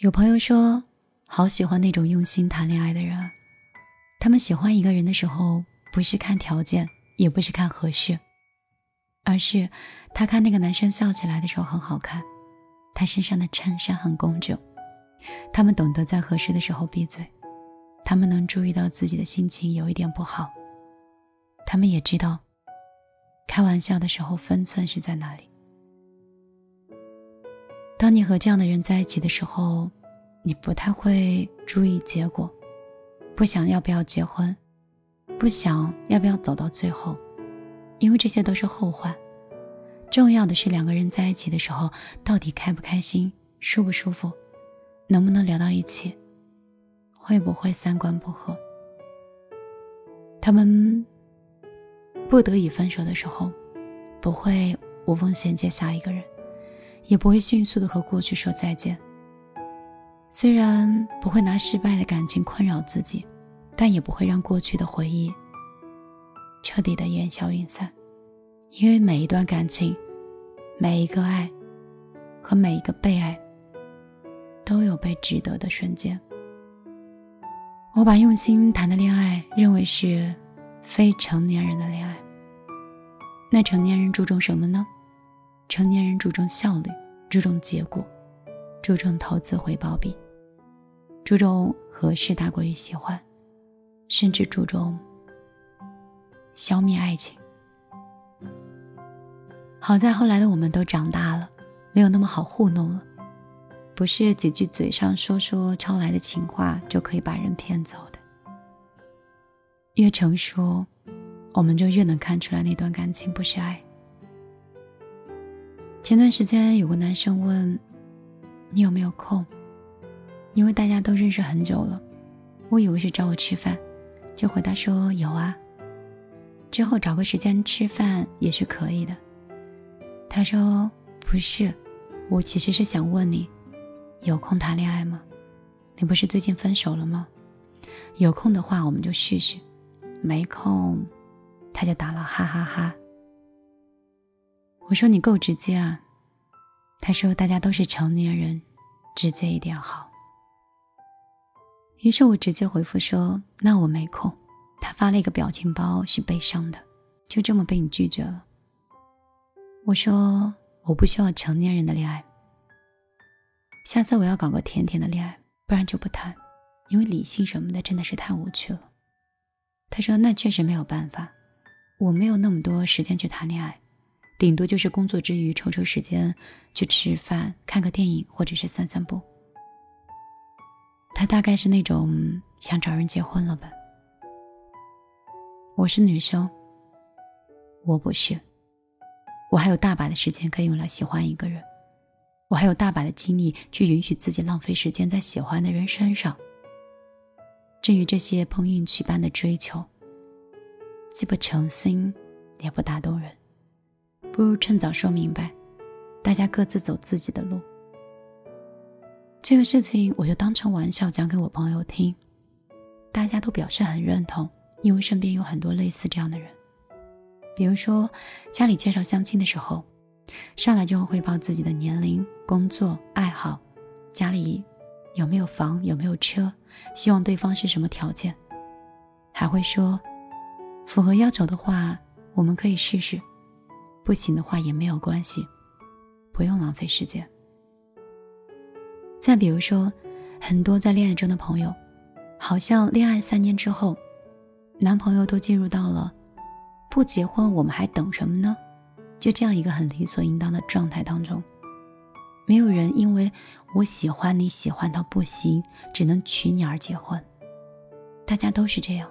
有朋友说，好喜欢那种用心谈恋爱的人。他们喜欢一个人的时候，不是看条件，也不是看合适，而是他看那个男生笑起来的时候很好看，他身上的衬衫很工整。他们懂得在合适的时候闭嘴，他们能注意到自己的心情有一点不好，他们也知道开玩笑的时候分寸是在哪里。当你和这样的人在一起的时候，你不太会注意结果，不想要不要结婚，不想要不要走到最后，因为这些都是后话。重要的是两个人在一起的时候，到底开不开心，舒不舒服，能不能聊到一起，会不会三观不合。他们不得已分手的时候，不会无缝衔接下一个人。也不会迅速的和过去说再见。虽然不会拿失败的感情困扰自己，但也不会让过去的回忆彻底的烟消云散。因为每一段感情，每一个爱，和每一个被爱，都有被值得的瞬间。我把用心谈的恋爱认为是非成年人的恋爱。那成年人注重什么呢？成年人注重效率，注重结果，注重投资回报比，注重合适大过于喜欢，甚至注重消灭爱情。好在后来的我们都长大了，没有那么好糊弄了，不是几句嘴上说说抄来的情话就可以把人骗走的。越成熟，我们就越能看出来那段感情不是爱。前段时间有个男生问：“你有没有空？”因为大家都认识很久了，我以为是找我吃饭，就回答说有啊。之后找个时间吃饭也是可以的。他说：“不是，我其实是想问你，有空谈恋爱吗？你不是最近分手了吗？有空的话我们就试试，没空，他就打了哈哈哈。”我说你够直接啊，他说大家都是成年人，直接一点好。于是我直接回复说那我没空。他发了一个表情包，是悲伤的，就这么被你拒绝了。我说我不需要成年人的恋爱，下次我要搞个甜甜的恋爱，不然就不谈，因为理性什么的真的是太无趣了。他说那确实没有办法，我没有那么多时间去谈恋爱。顶多就是工作之余抽抽时间去吃饭、看个电影，或者是散散步。他大概是那种想找人结婚了吧？我是女生，我不是，我还有大把的时间可以用来喜欢一个人，我还有大把的精力去允许自己浪费时间在喜欢的人身上。至于这些碰运气般的追求，既不诚心，也不打动人。不如趁早说明白，大家各自走自己的路。这个事情我就当成玩笑讲给我朋友听，大家都表示很认同，因为身边有很多类似这样的人。比如说，家里介绍相亲的时候，上来就会汇报自己的年龄、工作、爱好，家里有没有房、有没有车，希望对方是什么条件，还会说，符合要求的话，我们可以试试。不行的话也没有关系，不用浪费时间。再比如说，很多在恋爱中的朋友，好像恋爱三年之后，男朋友都进入到了不结婚我们还等什么呢？就这样一个很理所应当的状态当中，没有人因为我喜欢你喜欢到不行，只能娶你而结婚。大家都是这样，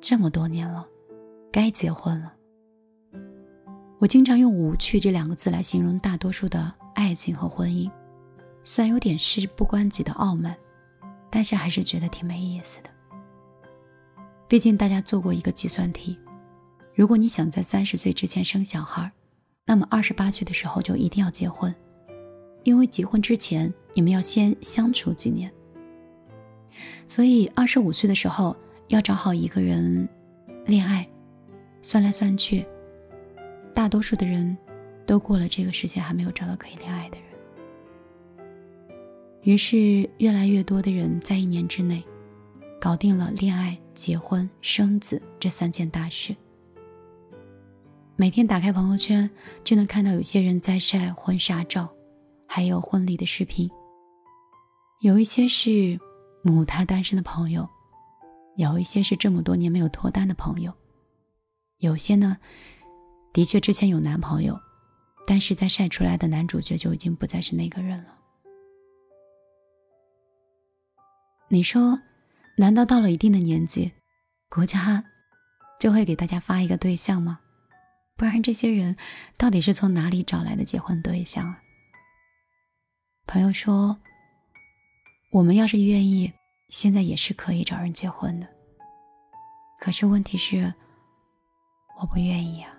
这么多年了，该结婚了。我经常用“无趣”这两个字来形容大多数的爱情和婚姻，虽然有点事不关己的傲慢，但是还是觉得挺没意思的。毕竟大家做过一个计算题：如果你想在三十岁之前生小孩，那么二十八岁的时候就一定要结婚，因为结婚之前你们要先相处几年。所以二十五岁的时候要找好一个人恋爱，算来算去。大多数的人都过了这个时间，还没有找到可以恋爱的人。于是越来越多的人在一年之内，搞定了恋爱、结婚、生子这三件大事。每天打开朋友圈，就能看到有些人在晒婚纱照，还有婚礼的视频。有一些是母胎单身的朋友，有一些是这么多年没有脱单的朋友，有些呢，的确之前有男朋友，但是在晒出来的男主角就已经不再是那个人了。你说，难道到了一定的年纪，国家就会给大家发一个对象吗？不然，这些人到底是从哪里找来的结婚对象啊？朋友说：“我们要是愿意，现在也是可以找人结婚的。可是问题是，我不愿意啊。”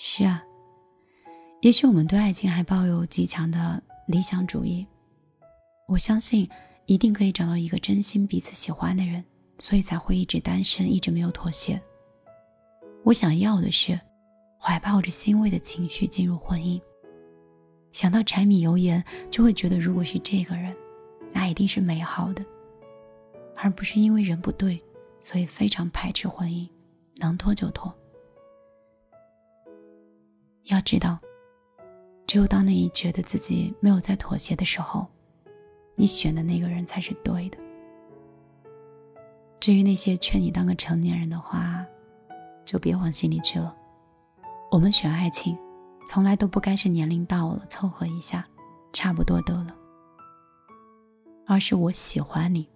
是啊，也许我们对爱情还抱有极强的理想主义。我相信，一定可以找到一个真心彼此喜欢的人，所以才会一直单身，一直没有妥协。我想要的是，怀抱着欣慰的情绪进入婚姻。想到柴米油盐，就会觉得如果是这个人，那一定是美好的，而不是因为人不对，所以非常排斥婚姻，能拖就拖。要知道，只有当你觉得自己没有在妥协的时候，你选的那个人才是对的。至于那些劝你当个成年人的话，就别往心里去了。我们选爱情，从来都不该是年龄到了凑合一下，差不多得了，而是我喜欢你，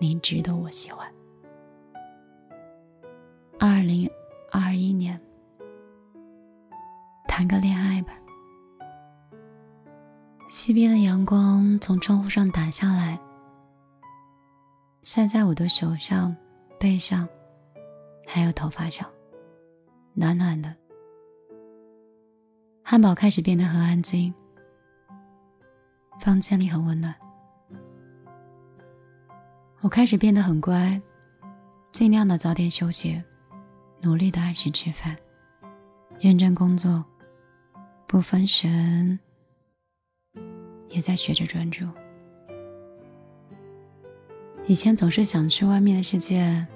你值得我喜欢。二零二一年，谈个恋爱吧。西边的阳光从窗户上打下来，晒在我的手上、背上。还有头发上，暖暖的。汉堡开始变得很安静，房间里很温暖。我开始变得很乖，尽量的早点休息，努力的按时吃饭，认真工作，不分神，也在学着专注。以前总是想去外面的世界。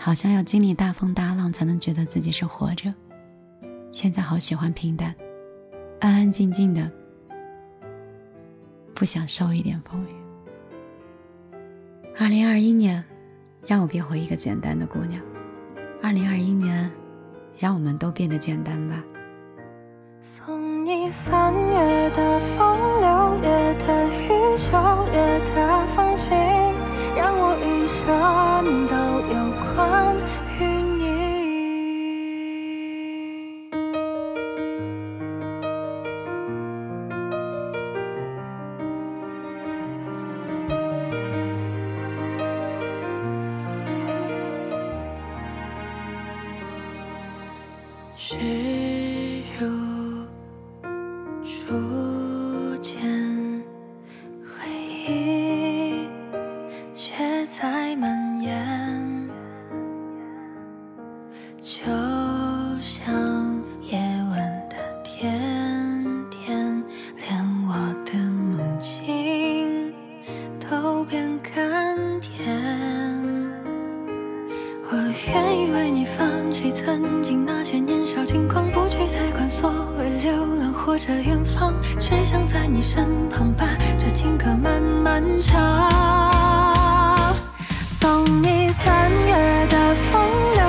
好像要经历大风大浪才能觉得自己是活着。现在好喜欢平淡，安安静静的，不想受一点风雨。二零二一年，让我变回一个简单的姑娘。二零二一年，让我们都变得简单吧。送你三月的风，六月的雨，九月的风。只想在你身旁把这情歌慢慢唱。送你三月的风，六